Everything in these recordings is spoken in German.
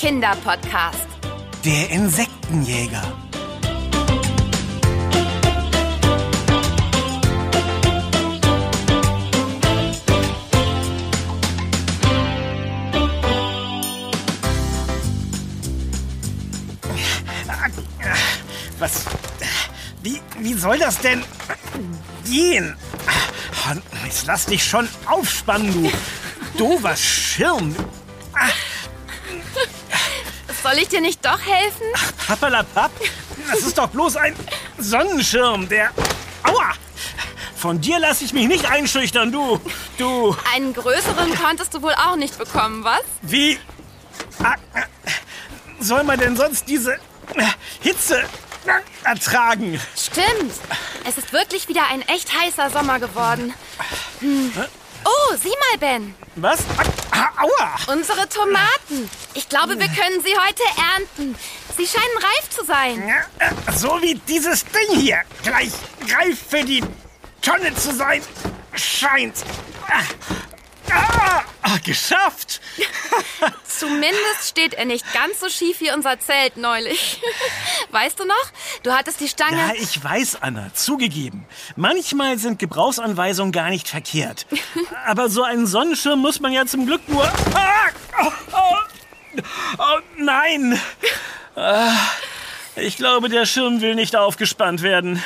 Kinderpodcast. Der Insektenjäger. Was? Wie, wie soll das denn gehen? Jetzt lass dich schon aufspannen, du doofer Schirm. Soll ich dir nicht doch helfen? Ach, Pappalapapp, das ist doch bloß ein Sonnenschirm, der... Aua! Von dir lasse ich mich nicht einschüchtern, du. Du. Einen größeren konntest du wohl auch nicht bekommen, was? Wie ah, äh, soll man denn sonst diese äh, Hitze äh, ertragen? Stimmt. Es ist wirklich wieder ein echt heißer Sommer geworden. Hm. Oh, sieh mal, Ben. Was? Ah, aua! Unsere Tomaten. Ich glaube, wir können sie heute ernten. Sie scheinen reif zu sein. Äh, So wie dieses Ding hier gleich reif für die Tonne zu sein scheint. Ah, ah, geschafft! Zumindest steht er nicht ganz so schief wie unser Zelt neulich. Weißt du noch? Du hattest die Stange. Ja, ich weiß, Anna, zugegeben. Manchmal sind Gebrauchsanweisungen gar nicht verkehrt. Aber so einen Sonnenschirm muss man ja zum Glück nur... Ah, oh, oh, oh, nein! Ah, ich glaube, der Schirm will nicht aufgespannt werden.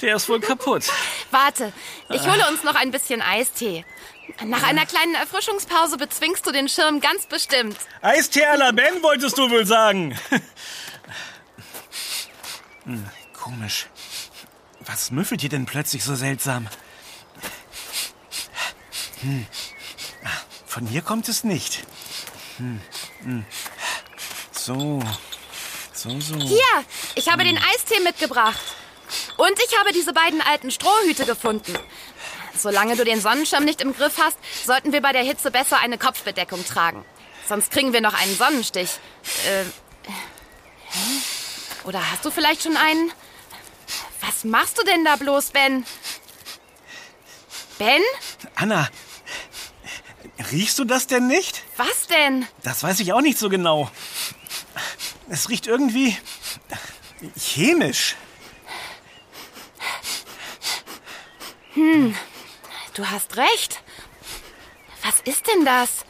Der ist wohl kaputt. Warte, ich hole uns noch ein bisschen Eistee. Nach einer kleinen Erfrischungspause bezwingst du den Schirm ganz bestimmt. Eistee à la Ben wolltest du wohl sagen. Hm, Komisch. Was müffelt hier denn plötzlich so seltsam? Hm. Ah, Von hier kommt es nicht. Hm. hm. So. So, so. Hier, ich habe den Eistee mitgebracht. Und ich habe diese beiden alten Strohhüte gefunden. Solange du den Sonnenschirm nicht im Griff hast, sollten wir bei der Hitze besser eine Kopfbedeckung tragen. Sonst kriegen wir noch einen Sonnenstich. Äh, oder hast du vielleicht schon einen? Was machst du denn da bloß, Ben? Ben? Anna, riechst du das denn nicht? Was denn? Das weiß ich auch nicht so genau. Es riecht irgendwie chemisch. Du hast recht. Was ist denn das?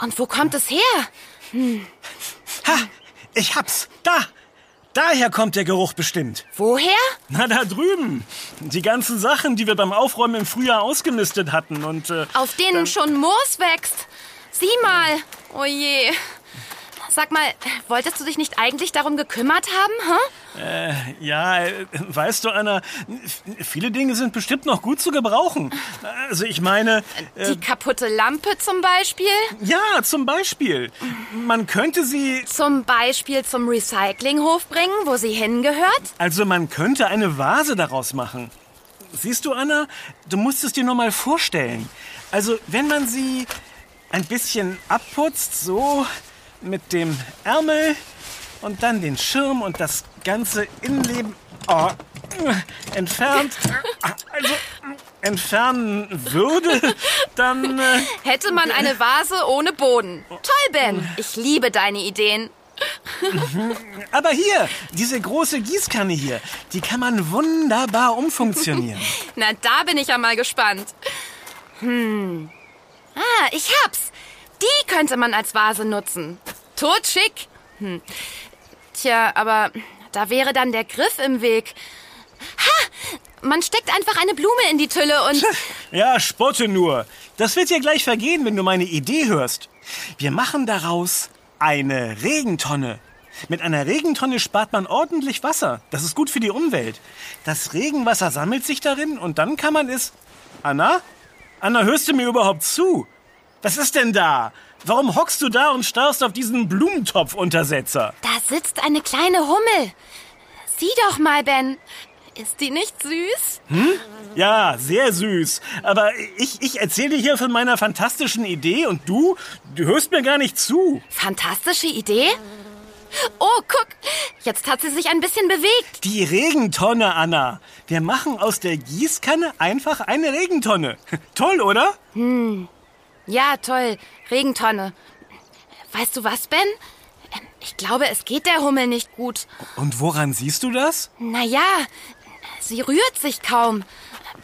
Und wo kommt es her? Ha, ich hab's. Da. Daher kommt der Geruch bestimmt. Woher? Na, da drüben. Die ganzen Sachen, die wir beim Aufräumen im Frühjahr ausgemistet hatten und... Äh, Auf denen schon Moos wächst. Sieh mal. Oh je. Sag mal, wolltest du dich nicht eigentlich darum gekümmert haben, hä? äh, ja, äh, weißt du, Anna, viele Dinge sind bestimmt noch gut zu gebrauchen. Also ich meine... Äh, Die kaputte Lampe zum Beispiel? ja, zum Beispiel. Man könnte sie... Zum Beispiel zum Recyclinghof bringen, wo sie hingehört? Also man könnte eine Vase daraus machen. Siehst du, Anna, du musst es dir nur mal vorstellen. Also wenn man sie ein bisschen abputzt, so mit dem Ärmel und dann den Schirm und das ganze Innenleben oh, entfernt, also entfernen würde, dann... Äh, Hätte man eine Vase ohne Boden. Toll, Ben. Ich liebe deine Ideen. aber hier, diese große Gießkanne hier, die kann man wunderbar umfunktionieren. Na, da bin ich ja mal gespannt. Hm. Ah, ich hab's. Die könnte man als Vase nutzen. Totschick. Hm. Tja, aber da wäre dann der Griff im Weg. Ha! Man steckt einfach eine Blume in die Tülle und... Ja, spotte nur. Das wird dir gleich vergehen, wenn du meine Idee hörst. Wir machen daraus eine Regentonne. Mit einer Regentonne spart man ordentlich Wasser. Das ist gut für die Umwelt. Das Regenwasser sammelt sich darin und dann kann man es... Anna? Anna, hörst du mir überhaupt zu? Was ist denn da? Warum hockst du da und starrst auf diesen Blumentopfuntersetzer? Da sitzt eine kleine Hummel. Sieh doch mal, Ben. Ist die nicht süß? Ja, sehr süß. Aber ich, ich erzähle hier von meiner fantastischen Idee und du, du hörst mir gar nicht zu. Fantastische Idee. Oh, guck. Jetzt hat sie sich ein bisschen bewegt. Die Regentonne, Anna. Wir machen aus der Gießkanne einfach eine Regentonne. Toll, oder? Ja, toll. Regentonne. Weißt du was, Ben? Ich glaube, es geht der Hummel nicht gut. Und woran siehst du das? Naja, sie rührt sich kaum,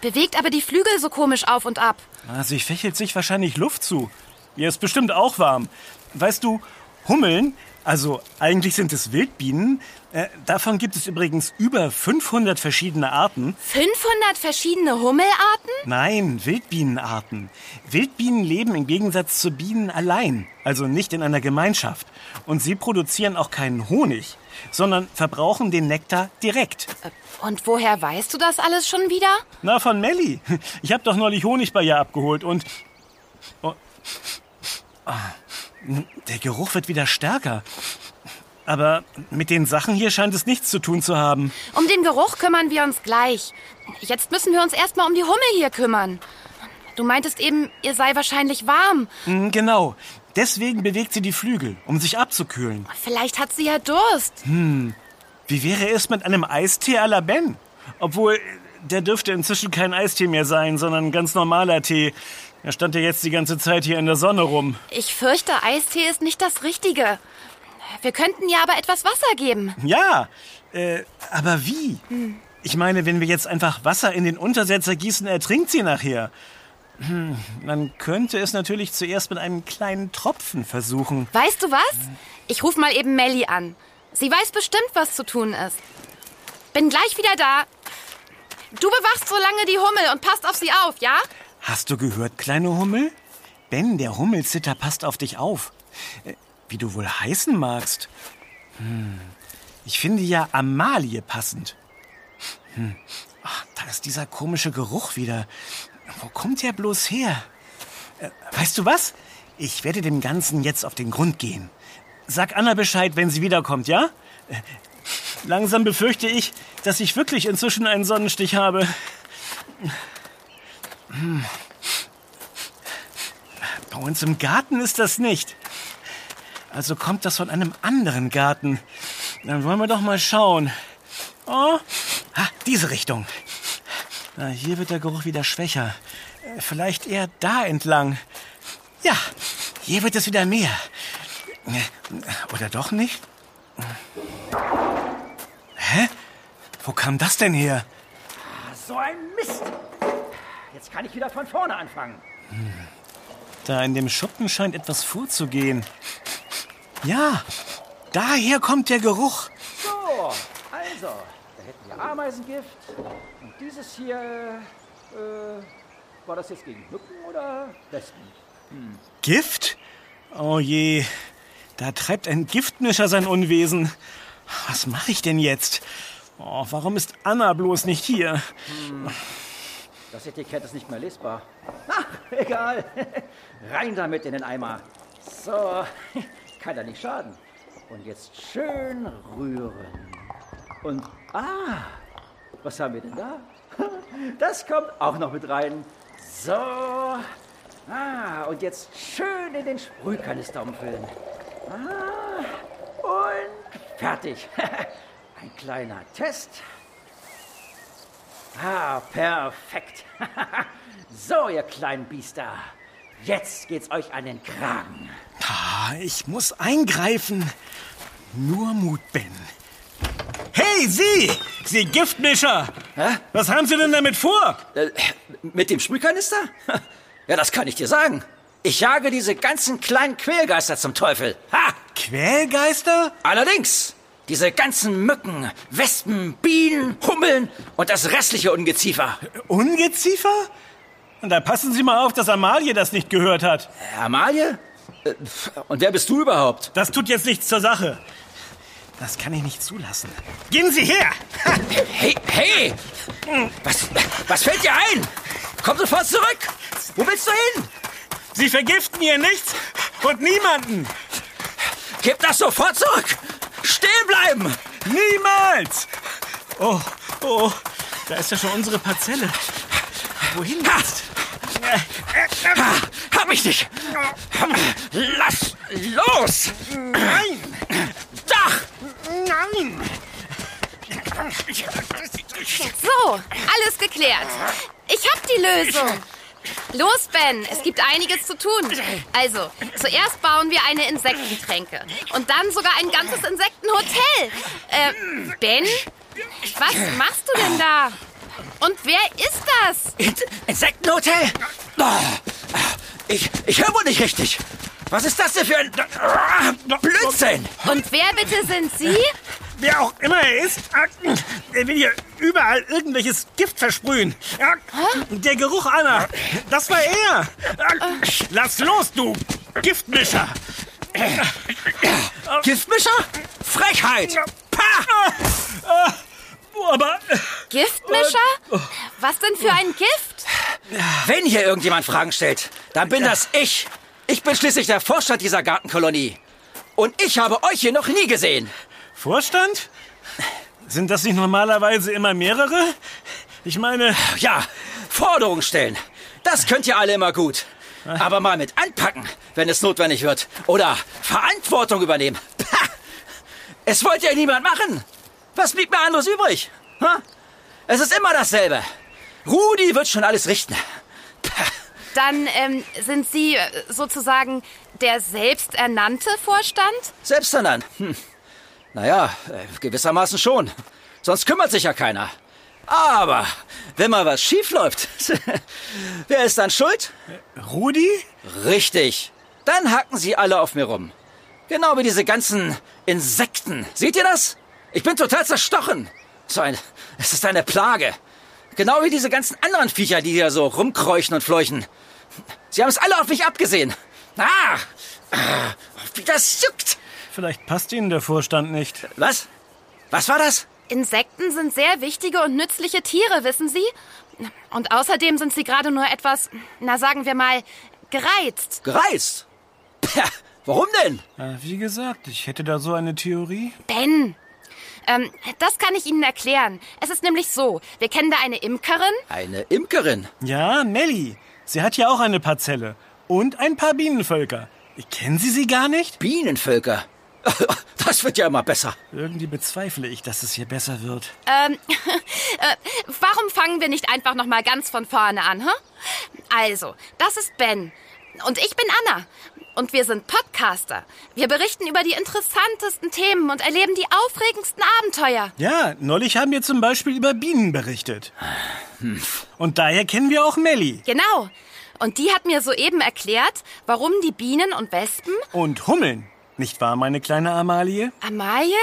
bewegt aber die Flügel so komisch auf und ab. Ah, Sie fächelt sich wahrscheinlich Luft zu. Ihr ist bestimmt auch warm. Weißt du, Hummeln, also eigentlich sind es Wildbienen, äh, davon gibt es übrigens über 500 verschiedene Arten. 500 verschiedene Hummelarten? Nein, Wildbienenarten. Wildbienen leben im Gegensatz zu Bienen allein, also nicht in einer Gemeinschaft. Und sie produzieren auch keinen Honig, sondern verbrauchen den Nektar direkt. Und woher weißt du das alles schon wieder? Na, von Melli. Ich habe doch neulich Honig bei ihr abgeholt und... Oh. Ah, Der Geruch wird wieder stärker. Aber mit den Sachen hier scheint es nichts zu tun zu haben. Um den Geruch kümmern wir uns gleich. Jetzt müssen wir uns erstmal um die Hummel hier kümmern. Du meintest eben, ihr sei wahrscheinlich warm. Hm, Genau. Deswegen bewegt sie die Flügel, um sich abzukühlen. Vielleicht hat sie ja Durst. Wie wäre es mit einem Eistee à la Ben? Obwohl, der dürfte inzwischen kein Eistee mehr sein, sondern ganz normaler Tee. Er stand ja jetzt die ganze Zeit hier in der Sonne rum. Ich fürchte, Eistee ist nicht das Richtige. Wir könnten ihr aber etwas Wasser geben. Ja, äh, aber wie? Ich meine, wenn wir jetzt einfach Wasser in den Untersetzer gießen, ertrinkt sie nachher. Hm, man könnte es natürlich zuerst mit einem kleinen Tropfen versuchen. Weißt du was? Ich ruf mal eben Melly an. Sie weiß bestimmt, was zu tun ist. Bin gleich wieder da. Du bewachst so lange die Hummel und passt auf sie auf, ja? Hast du gehört, kleine Hummel? Ben, der Hummelzitter, passt auf dich auf. Äh, Wie du wohl heißen magst. Hm, ich finde ja Amalie passend. Hm. Ach, da ist dieser komische Geruch wieder. Wo kommt der bloß her? Äh, Weißt du was? Ich werde dem Ganzen jetzt auf den Grund gehen. Sag Anna Bescheid, wenn sie wiederkommt, ja? Äh, Langsam befürchte ich, dass ich wirklich inzwischen einen Sonnenstich habe. Bei uns im Garten ist das nicht. Also kommt das von einem anderen Garten. Dann wollen wir doch mal schauen. Oh, ah, diese Richtung. Na, hier wird der Geruch wieder schwächer. Äh, Vielleicht eher da entlang. Ja, hier wird es wieder mehr. Äh, Oder doch nicht? Hä? Wo kam das denn her? So ein Mist. Jetzt kann ich wieder von vorne anfangen. Da in dem Schuppen scheint etwas vorzugehen. Ja, daher kommt der Geruch. So, also, da hätten wir Ameisengift. Und dieses hier, äh, war das jetzt gegen Mücken oder Wespen? Gift? Oh je, da treibt ein Giftmischer sein Unwesen. Was mache ich denn jetzt? Oh, warum ist Anna bloß nicht hier? Das Etikett ist nicht mehr lesbar. Ach, egal. Rein damit in den Eimer. So, kann ja nicht schaden. Und jetzt schön rühren. Und, ah, was haben wir denn da? Das kommt auch noch mit rein. So, ah, und jetzt schön in den Sprühkanister umfüllen. Ah, und fertig. Ein kleiner Test. Ah, perfekt. so, ihr kleinen Biester. Jetzt geht's euch an den Kragen. Ah, ich muss eingreifen. Nur Mut, Ben. Hey, Sie! Sie Giftmischer! Hä? Was haben Sie denn damit vor? Äh, mit dem Sprühkanister? Ja, das kann ich dir sagen. Ich jage diese ganzen kleinen Quälgeister zum Teufel. Ha! Quälgeister? Allerdings, diese ganzen Mücken, Wespen, Bienen, Hummeln und das restliche Ungeziefer. Ungeziefer? Und da passen Sie mal auf, dass Amalie das nicht gehört hat. Amalie? Äh, Und wer bist du überhaupt? Das tut jetzt nichts zur Sache. Das kann ich nicht zulassen. Gehen Sie her! Hey, hey! Was, was fällt dir ein? Komm sofort zurück! Wo willst du hin? Sie vergiften hier nichts und niemanden! Gib das sofort zurück! Stehen bleiben! Niemals! Oh, oh, da ist ja schon unsere Parzelle. Wohin jetzt? Ha, hab ich dich! Lass los! Nein! Dach! Nein! So, alles geklärt. Ich hab die Lösung. Los, Ben, es gibt einiges zu tun. Also, zuerst bauen wir eine Insektentränke und dann sogar ein ganzes Insektenhotel. Äh, Ben, was machst du denn da? Und wer ist das? In Insektenhotel? Ich, ich höre wohl nicht richtig. Was ist das denn für ein Blödsinn? Und wer bitte sind Sie? Wer auch immer er ist, äh, er will hier überall irgendwelches Gift versprühen. Ja, Der Geruch, Anna, das war er. Äh, Lass los, du Giftmischer. Giftmischer? Frechheit! Pah! Aber äh, Giftmischer? Was denn für ein Gift? Wenn hier irgendjemand Fragen stellt, dann bin das ich. Ich bin schließlich der Vorstand dieser Gartenkolonie. Und ich habe euch hier noch nie gesehen. Vorstand? Sind das nicht normalerweise immer mehrere? Ich meine, Ja, Forderungen stellen. Das könnt ihr alle immer gut. Aber mal mit anpacken, wenn es notwendig wird. Oder Verantwortung übernehmen. Pah! Es wollte ja niemand machen. Was blieb mir anderes übrig? Ha? Es ist immer dasselbe. Rudi wird schon alles richten. Pah! Dann ähm, sind Sie äh, sozusagen der selbsternannte Vorstand? Selbsternannt. Hm. Naja, äh, gewissermaßen schon. Sonst kümmert sich ja keiner. Aber wenn mal was schief läuft, wer ist dann schuld? Rudi? Richtig. Dann hacken sie alle auf mir rum. Genau wie diese ganzen Insekten. Seht ihr das? Ich bin total zerstochen. So ein, es ist eine Plage. Genau wie diese ganzen anderen Viecher, die hier so rumkräuchen und fleuchen. Sie haben es alle auf mich abgesehen. Ah, ah, wie das juckt. Vielleicht passt Ihnen der Vorstand nicht. Was? Was war das? Insekten sind sehr wichtige und nützliche Tiere, wissen Sie? Und außerdem sind sie gerade nur etwas, na sagen wir mal, gereizt. Gereizt? Pah, warum denn? Wie gesagt, ich hätte da so eine Theorie. Ben, ähm, das kann ich Ihnen erklären. Es ist nämlich so, wir kennen da eine Imkerin. Eine Imkerin. Ja, Nelly. Sie hat ja auch eine Parzelle. Und ein paar Bienenvölker. Kennen Sie sie gar nicht? Bienenvölker. Das wird ja immer besser. Irgendwie bezweifle ich, dass es hier besser wird. Ähm, äh, warum fangen wir nicht einfach noch mal ganz von vorne an, hä? Also, das ist Ben und ich bin Anna und wir sind Podcaster. Wir berichten über die interessantesten Themen und erleben die aufregendsten Abenteuer. Ja, neulich haben wir zum Beispiel über Bienen berichtet. Und daher kennen wir auch Melly. Genau. Und die hat mir soeben erklärt, warum die Bienen und Wespen Und Hummeln. Nicht wahr, meine kleine Amalie? Amalie?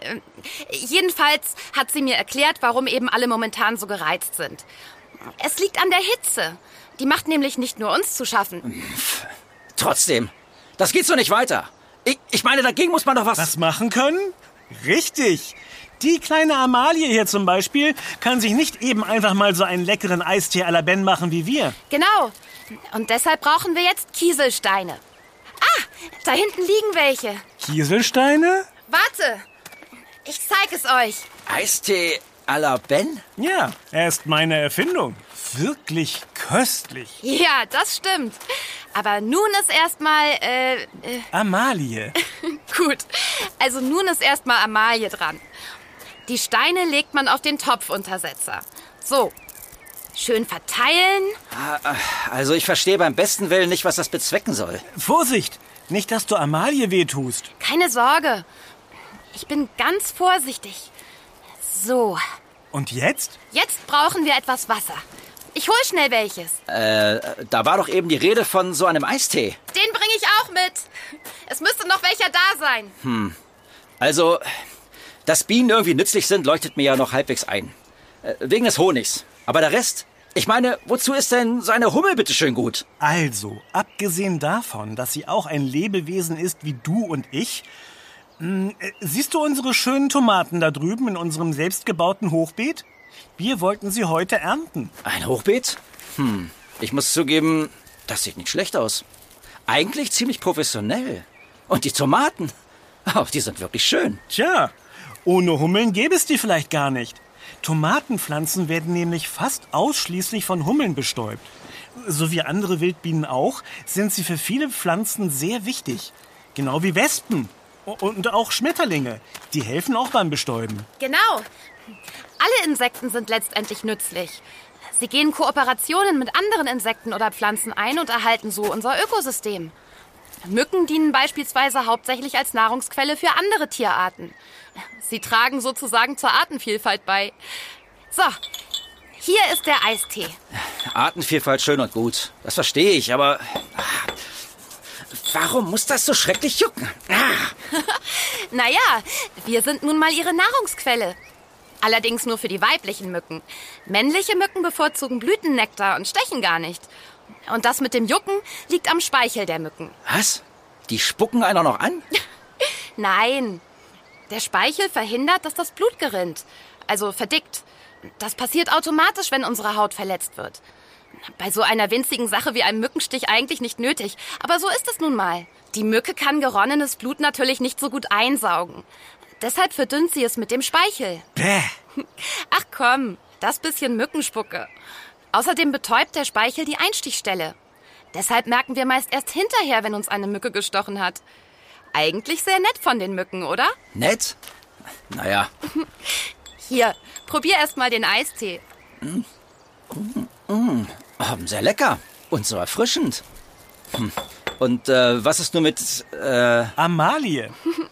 Ähm, Jedenfalls hat sie mir erklärt, warum eben alle momentan so gereizt sind. Es liegt an der Hitze. Die macht nämlich nicht nur uns zu schaffen. Trotzdem. Das geht so nicht weiter. Ich, ich meine, dagegen muss man doch was. Was machen können? Richtig. Die kleine Amalie hier zum Beispiel kann sich nicht eben einfach mal so einen leckeren Eistee à la Ben machen wie wir. Genau. Und deshalb brauchen wir jetzt Kieselsteine. Ah, da hinten liegen welche. Kieselsteine? Warte. Ich zeig es euch. Eistee à la Ben? Ja, er ist meine Erfindung. Wirklich köstlich. Ja, das stimmt. Aber nun ist erstmal, äh, äh, Amalie. gut. Also nun ist erstmal Amalie dran. Die Steine legt man auf den Topfuntersetzer. So. Schön verteilen. Also ich verstehe beim besten Willen nicht, was das bezwecken soll. Vorsicht! Nicht, dass du Amalie wehtust. Keine Sorge. Ich bin ganz vorsichtig. So. Und jetzt? Jetzt brauchen wir etwas Wasser. Ich hol schnell welches. Äh, da war doch eben die Rede von so einem Eistee. Den bringe ich auch mit. Es müsste noch welcher da sein. Also, dass Bienen irgendwie nützlich sind, leuchtet mir ja noch halbwegs ein. Äh, wegen des Honigs. Aber der Rest? Ich meine, wozu ist denn so eine Hummel bitte schön gut? Also, abgesehen davon, dass sie auch ein Lebewesen ist wie du und ich, mh, äh, siehst du unsere schönen Tomaten da drüben in unserem selbstgebauten Hochbeet? Wir wollten sie heute ernten. Ein Hochbeet? Hm, ich muss zugeben, das sieht nicht schlecht aus. Eigentlich ziemlich professionell. Und die Tomaten? Oh, die sind wirklich schön. Tja, ohne Hummeln gäbe es die vielleicht gar nicht. Tomatenpflanzen werden nämlich fast ausschließlich von Hummeln bestäubt. So wie andere Wildbienen auch, sind sie für viele Pflanzen sehr wichtig. Genau wie Wespen. Und auch Schmetterlinge. Die helfen auch beim Bestäuben. Genau. Alle Insekten sind letztendlich nützlich. Sie gehen Kooperationen mit anderen Insekten oder Pflanzen ein und erhalten so unser Ökosystem. Mücken dienen beispielsweise hauptsächlich als Nahrungsquelle für andere Tierarten. Sie tragen sozusagen zur Artenvielfalt bei. So, hier ist der Eistee. Artenvielfalt schön und gut. Das verstehe ich, aber. ah, Warum muss das so schrecklich jucken? Ah, Naja, wir sind nun mal ihre Nahrungsquelle. Allerdings nur für die weiblichen Mücken. Männliche Mücken bevorzugen Blütennektar und stechen gar nicht. Und das mit dem Jucken liegt am Speichel der Mücken. was? Die spucken einer noch an? Nein, der Speichel verhindert, dass das Blut gerinnt. Also verdickt. Das passiert automatisch, wenn unsere Haut verletzt wird. Bei so einer winzigen Sache wie einem Mückenstich eigentlich nicht nötig. Aber so ist es nun mal. Die Mücke kann geronnenes Blut natürlich nicht so gut einsaugen. Deshalb verdünnt sie es mit dem Speichel. Bäh. Ach komm, das bisschen Mückenspucke. Außerdem betäubt der Speichel die Einstichstelle. Deshalb merken wir meist erst hinterher, wenn uns eine Mücke gestochen hat. Eigentlich sehr nett von den Mücken, oder? Nett? Naja, Hier, probier erst mal den Eistee. oh, sehr lecker und so erfrischend. Hm. Und äh, was ist nur mit. Äh, Amalie.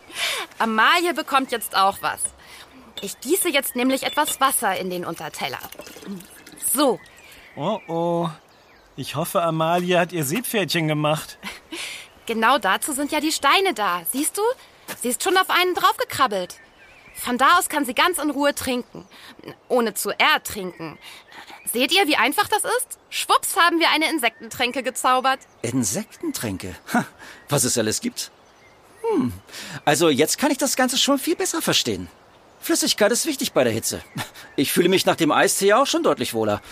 Amalie bekommt jetzt auch was. Ich gieße jetzt nämlich etwas Wasser in den Unterteller. So, Oh oh. Ich hoffe, Amalie hat ihr Seepferdchen gemacht. Genau dazu sind ja die Steine da. Siehst du? Sie ist schon auf einen draufgekrabbelt. Von da aus kann sie ganz in Ruhe trinken. Ohne zu ertrinken. Seht ihr, wie einfach das ist? Schwupps haben wir eine Insektentränke gezaubert. Insektentränke. Ha, was es alles gibt. Hm. Also jetzt kann ich das Ganze schon viel besser verstehen. Flüssigkeit ist wichtig bei der Hitze. Ich fühle mich nach dem Eistee auch schon deutlich wohler.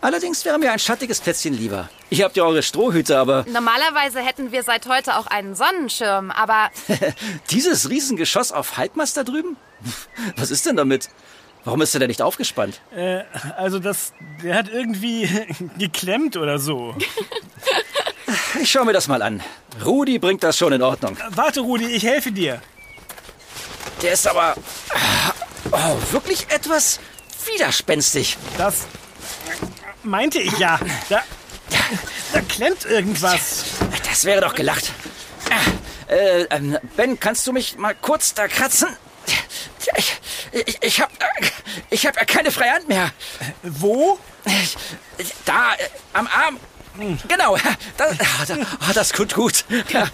Allerdings wäre mir ein schattiges Plätzchen lieber. Ihr habt ja eure Strohhüte, aber Normalerweise hätten wir seit heute auch einen Sonnenschirm, aber dieses Riesengeschoss auf Halbmast da drüben? Was ist denn damit? Warum ist er denn nicht aufgespannt? Äh, also das, der hat irgendwie geklemmt oder so. Ich schaue mir das mal an. Rudi bringt das schon in Ordnung. Warte, Rudi, ich helfe dir. Der ist aber oh, wirklich etwas widerspenstig. Das meinte ich ja. Da, da klemmt irgendwas. Das wäre doch gelacht. Äh, ähm, Ben, kannst du mich mal kurz da kratzen? Ich, ich, ich hab, ich hab ja keine freie Hand mehr. Wo? Da, äh, am Arm. Genau, das, ah, da- ah, das tut gut. Ja.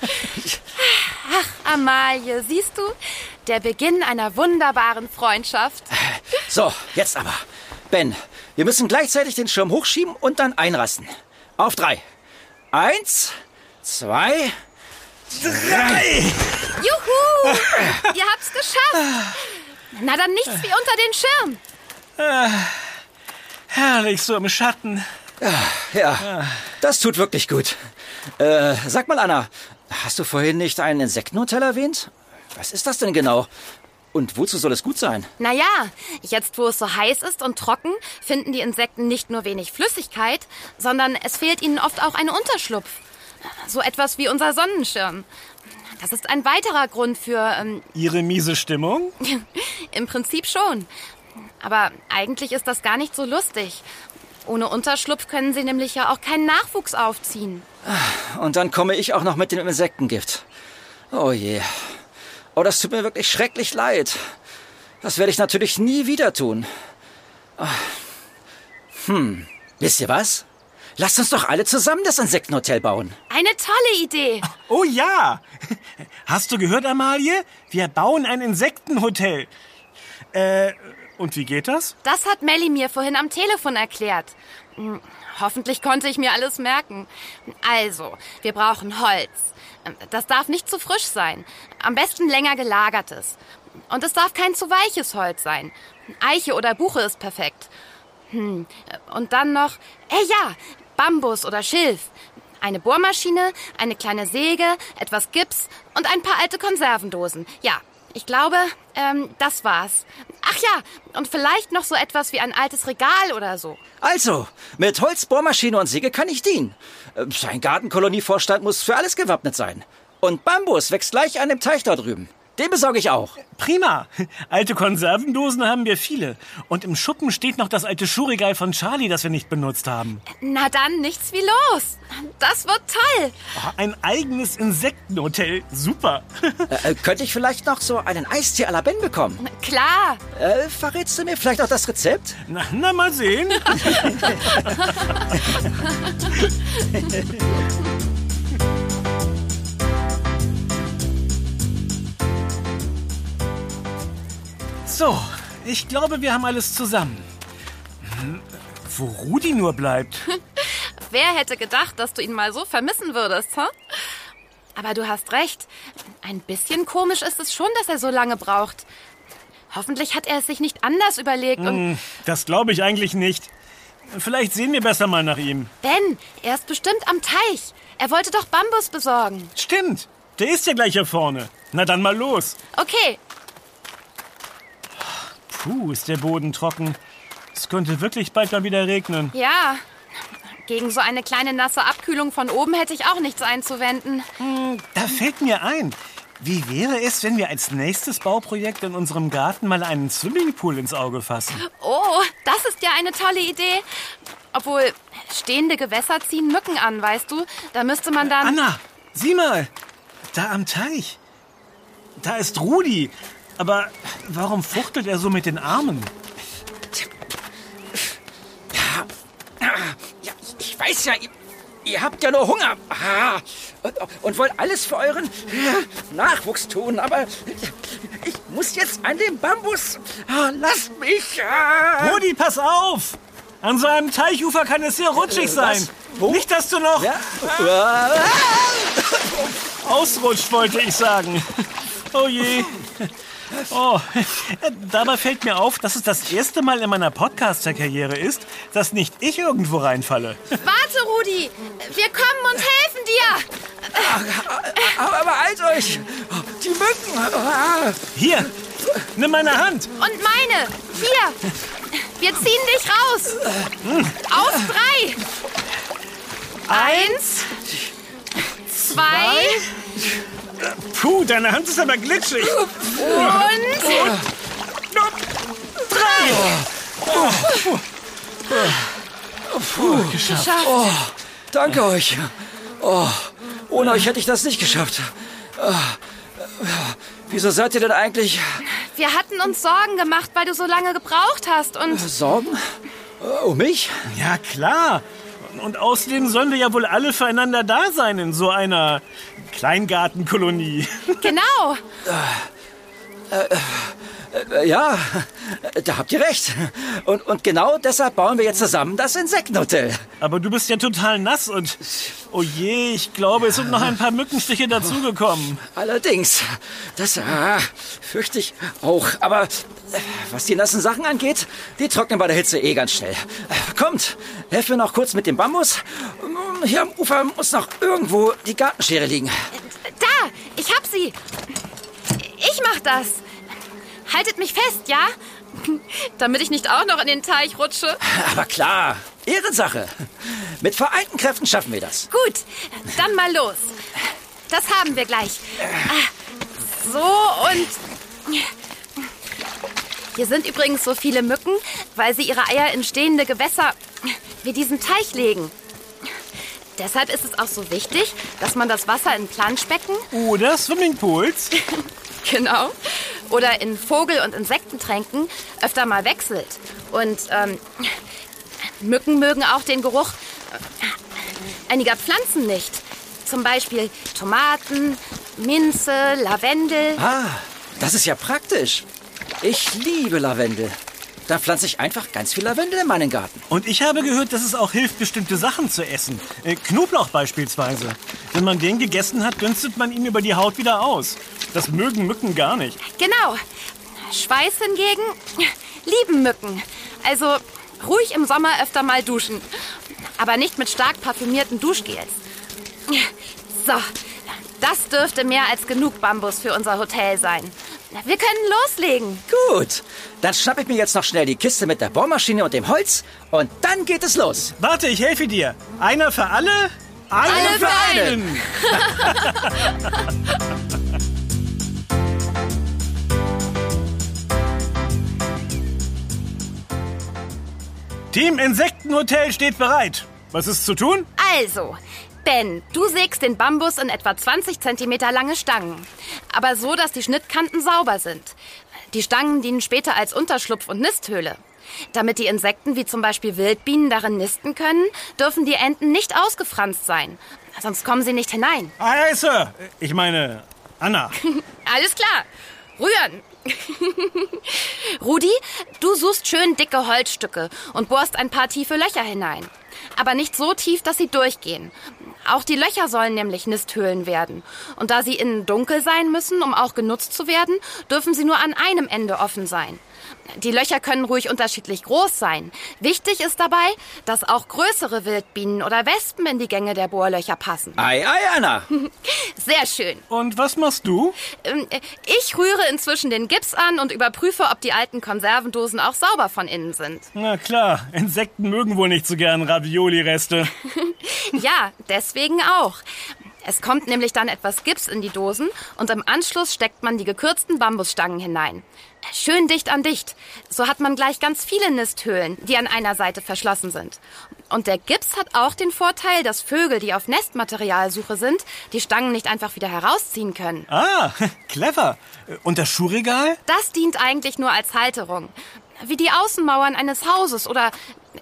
Amalie, siehst du? Der Beginn einer wunderbaren Freundschaft. So, jetzt aber. Ben, wir müssen gleichzeitig den Schirm hochschieben und dann einrasten. Auf drei. Eins, zwei, Drei! Juhu! Ihr habt's geschafft. Na dann nichts wie unter den Schirm. Herrlich so im Schatten. Ja, das tut wirklich gut. Äh, sag mal, Anna, hast du vorhin nicht ein Insektenhotel erwähnt? Was ist das denn genau? Und wozu soll es gut sein? Naja, jetzt wo es so heiß ist und trocken, finden die Insekten nicht nur wenig Flüssigkeit, sondern es fehlt ihnen oft auch ein Unterschlupf. So etwas wie unser Sonnenschirm. Das ist ein weiterer Grund für, ähm, Ihre miese Stimmung? im Prinzip schon. Aber eigentlich ist das gar nicht so lustig. Ohne Unterschlupf können sie nämlich ja auch keinen Nachwuchs aufziehen. Und dann komme ich auch noch mit dem Insektengift. Oh je. Oh, das tut mir wirklich schrecklich leid. Das werde ich natürlich nie wieder tun. Ah. Hm, wisst ihr was? Lasst uns doch alle zusammen das Insektenhotel bauen. Eine tolle Idee. Oh ja! Hast du gehört, Amalie? Wir bauen ein Insektenhotel. Äh, und wie geht das? Das hat Melly mir vorhin am Telefon erklärt. Hoffentlich konnte ich mir alles merken. Also, wir brauchen Holz. Das darf nicht zu frisch sein. Am besten länger gelagertes. Und es darf kein zu weiches Holz sein. Eiche oder Buche ist perfekt. Hm. Und dann noch, äh ja, Bambus oder Schilf. Eine Bohrmaschine, eine kleine Säge, etwas Gips und ein paar alte Konservendosen. Ja, ich glaube, ähm, das war's. Ach ja, und vielleicht noch so etwas wie ein altes Regal oder so. Also, mit Holz, Bohrmaschine und Säge kann ich dienen. Äh, Sein Gartenkolonievorstand muss für alles gewappnet sein. Und Bambus wächst gleich an dem Teich da drüben. Den besorge ich auch. Prima. Alte Konservendosen haben wir viele. Und im Schuppen steht noch das alte Schuhregal von Charlie, das wir nicht benutzt haben. Na dann, nichts wie los. Das wird toll. Oh, ein eigenes Insektenhotel. Super. Äh, könnte ich vielleicht noch so einen Eistee à la Ben bekommen? Klar. Äh, verrätst du mir vielleicht auch das Rezept? Na, na mal sehen. So, ich glaube, wir haben alles zusammen. Hm, Wo Rudi nur bleibt. Wer hätte gedacht, dass du ihn mal so vermissen würdest, hä? Aber du hast recht. Ein bisschen komisch ist es schon, dass er so lange braucht. Hoffentlich hat er es sich nicht anders überlegt und... Hm, Das glaube ich eigentlich nicht. Vielleicht sehen wir besser mal nach ihm. Ben, er ist bestimmt am Teich. Er wollte doch Bambus besorgen. Stimmt, der ist ja gleich hier vorne. Na dann mal los. Okay, Puh, ist der Boden trocken. Es könnte wirklich bald mal wieder regnen. ja. Gegen so eine kleine nasse Abkühlung von oben hätte ich auch nichts einzuwenden. Da fällt mir ein. Wie wäre es, wenn wir als nächstes Bauprojekt in unserem Garten mal einen Swimmingpool ins Auge fassen? Oh, das ist ja eine tolle Idee. Obwohl, stehende Gewässer ziehen Mücken an, weißt du? Da müsste man dann... Anna, sieh mal. Da am Teich. Da ist Rudi. Aber warum fuchtelt er so mit den Armen? Ja, ich weiß ja, ihr, ihr habt ja nur Hunger. Ah, und, und wollt alles für euren äh, Nachwuchs tun, aber ich muss jetzt an den Bambus. Ah, lasst mich. Ah. Rudi, pass auf! An so einem Teichufer kann es sehr rutschig sein. Wo? Nicht, dass du noch Ja. Ah. ausrutscht, wollte ich sagen. Oh je. Oh, dabei fällt mir auf, dass es das erste Mal in meiner Podcaster-Karriere ist, dass nicht ich irgendwo reinfalle. Warte, Rudi! Wir kommen und helfen dir! Aber, aber halt euch! Die Mücken! Hier, nimm meine Hand. Und meine! Hier! Wir ziehen dich raus! Auf drei! Eins, zwei Puh, deine Hand ist aber glitschig. und geschafft. Danke euch. Oh, ohne euch hätte ich das nicht geschafft. Ah, Wieso seid ihr denn eigentlich Wir hatten uns Sorgen gemacht, weil du so lange gebraucht hast und... Sorgen? Äh, Um mich? Ja, klar. Und außerdem sollen wir ja wohl alle füreinander da sein in so einer Kleingartenkolonie. Genau! Äh, Ja, da habt ihr recht. Und, und genau deshalb bauen wir jetzt zusammen das Insektenhotel. Aber du bist ja total nass und... Oh je, ich glaube, es sind noch ein paar Mückenstiche dazugekommen. Allerdings, das ah, fürchte ich auch. Aber äh, was die nassen Sachen angeht, die trocknen bei der Hitze eh ganz schnell. Äh, Kommt, helft mir noch kurz mit dem Bambus. Hier am Ufer muss noch irgendwo die Gartenschere liegen. Da! Ich hab sie! Ich mach das! Haltet mich fest, ja? Damit ich nicht auch noch in den Teich rutsche. Aber klar, Ehrensache. Mit vereinten Kräften schaffen wir das. Gut, dann mal los. Das haben wir gleich. So und. Hier sind übrigens so viele Mücken, weil sie ihre Eier in stehende Gewässer wie diesen Teich legen. Deshalb ist es auch so wichtig, dass man das Wasser in Planschbecken, Oder Swimmingpools. genau, oder in Vogel- und Insektentränken öfter mal wechselt. Und ähm, Mücken mögen auch den Geruch äh, einiger Pflanzen nicht. Zum Beispiel Tomaten, Minze, Lavendel. Ah, das ist ja praktisch. Ich liebe Lavendel. Da pflanze ich einfach ganz viel Lavendel in meinen Garten. Und ich habe gehört, dass es auch hilft, bestimmte Sachen zu essen. Äh, Knoblauch beispielsweise. Wenn man den gegessen hat, dünstet man ihn über die Haut wieder aus. Das mögen Mücken gar nicht. Genau. Schweiß hingegen lieben Mücken. Also ruhig im Sommer öfter mal duschen. Aber nicht mit stark parfümierten Duschgels. So, das dürfte mehr als genug Bambus für unser Hotel sein. Wir können loslegen. Gut. Dann schnappe ich mir jetzt noch schnell die Kiste mit der Bohrmaschine und dem Holz und dann geht es los. Warte, ich helfe dir. Einer für alle, eine alle für einen. Team Insektenhotel steht bereit. Was ist zu tun? Also, Ben, du sägst den Bambus in etwa 20 cm lange Stangen. Aber so, dass die Schnittkanten sauber sind. Die Stangen dienen später als Unterschlupf und Nisthöhle. Damit die Insekten wie zum Beispiel Wildbienen darin nisten können, dürfen die Enten nicht ausgefranst sein. Sonst kommen sie nicht hinein. Aye, Sir. Ich meine, Anna. Alles klar. Rühren. Rudi, du suchst schön dicke Holzstücke und bohrst ein paar tiefe Löcher hinein. Aber nicht so tief, dass sie durchgehen. Auch die Löcher sollen nämlich Nisthöhlen werden. Und da sie innen dunkel sein müssen, um auch genutzt zu werden, dürfen sie nur an einem Ende offen sein. Die Löcher können ruhig unterschiedlich groß sein. Wichtig ist dabei, dass auch größere Wildbienen oder Wespen in die Gänge der Bohrlöcher passen. Ei, ei, Anna. Sehr schön. Und was machst du? Ähm, Ich rühre inzwischen den Gips an und überprüfe, ob die alten Konservendosen auch sauber von innen sind. Na klar, Insekten mögen wohl nicht so gern Ravioli-Reste. Ja, deswegen auch. Es kommt nämlich dann etwas Gips in die Dosen und im Anschluss steckt man die gekürzten Bambusstangen hinein. Schön dicht an dicht. So hat man gleich ganz viele Nisthöhlen, die an einer Seite verschlossen sind. Und der Gips hat auch den Vorteil, dass Vögel, die auf Nestmaterialsuche sind, die Stangen nicht einfach wieder herausziehen können. Ah, clever. Und das Schuhregal? Das dient eigentlich nur als Halterung. Wie die Außenmauern eines Hauses oder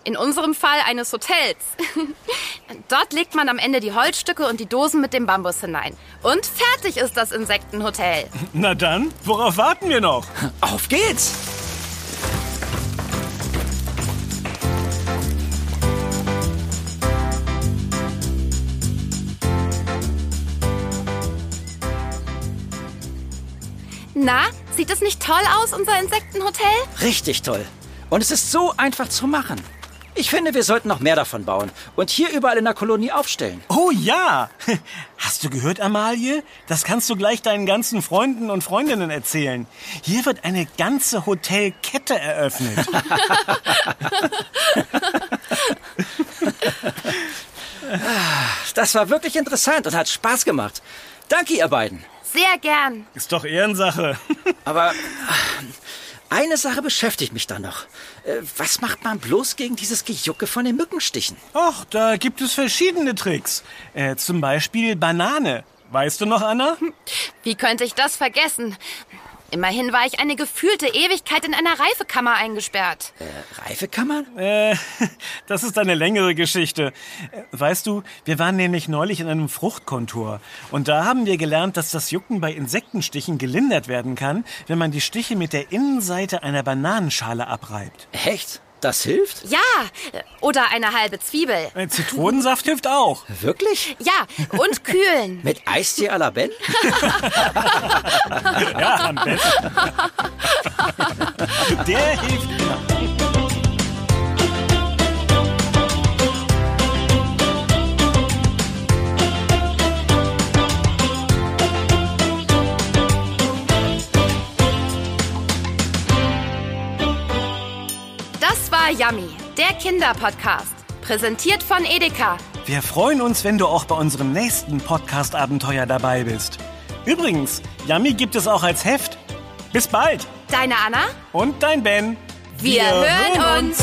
in unserem Fall eines Hotels. Dort legt man am Ende die Holzstücke und die Dosen mit dem Bambus hinein. Und fertig ist das Insektenhotel. Na dann, worauf warten wir noch? Auf geht's. Na, sieht es nicht toll aus, unser Insektenhotel? Richtig toll. Und es ist so einfach zu machen. Ich finde, wir sollten noch mehr davon bauen und hier überall in der Kolonie aufstellen. Oh ja! Hast du gehört, Amalie? Das kannst du gleich deinen ganzen Freunden und Freundinnen erzählen. Hier wird eine ganze Hotelkette eröffnet. Das war wirklich interessant und hat Spaß gemacht. Danke, ihr beiden. Sehr gern. Ist doch Ehrensache. Aber ah, eine Sache beschäftigt mich da noch. Äh, Was macht man bloß gegen dieses Gejucke von den Mückenstichen? Och, da gibt es verschiedene Tricks. Äh, zum Beispiel Banane. Weißt du noch, Anna? Wie könnte ich das vergessen? Immerhin war ich eine gefühlte Ewigkeit in einer Reifekammer eingesperrt. Äh, Reifekammer? Äh, das ist eine längere Geschichte. Äh, Weißt du, wir waren nämlich neulich in einem Fruchtkontor. Und da haben wir gelernt, dass das Jucken bei Insektenstichen gelindert werden kann, wenn man die Stiche mit der Innenseite einer Bananenschale abreibt. Echt? Das hilft? Ja, oder eine halbe Zwiebel. Äh, Zitronensaft hilft auch. Wirklich? Ja, und kühlen. Mit Eistee à la Ben? Ja, am besten. Der hilft immer. Yummy, der Kinderpodcast. Präsentiert von Edeka. Wir freuen uns, wenn du auch bei unserem nächsten Podcast-Abenteuer dabei bist. Übrigens, Yummy gibt es auch als Heft. Bis bald. Deine Anna? Und dein Ben. Wir, hören uns.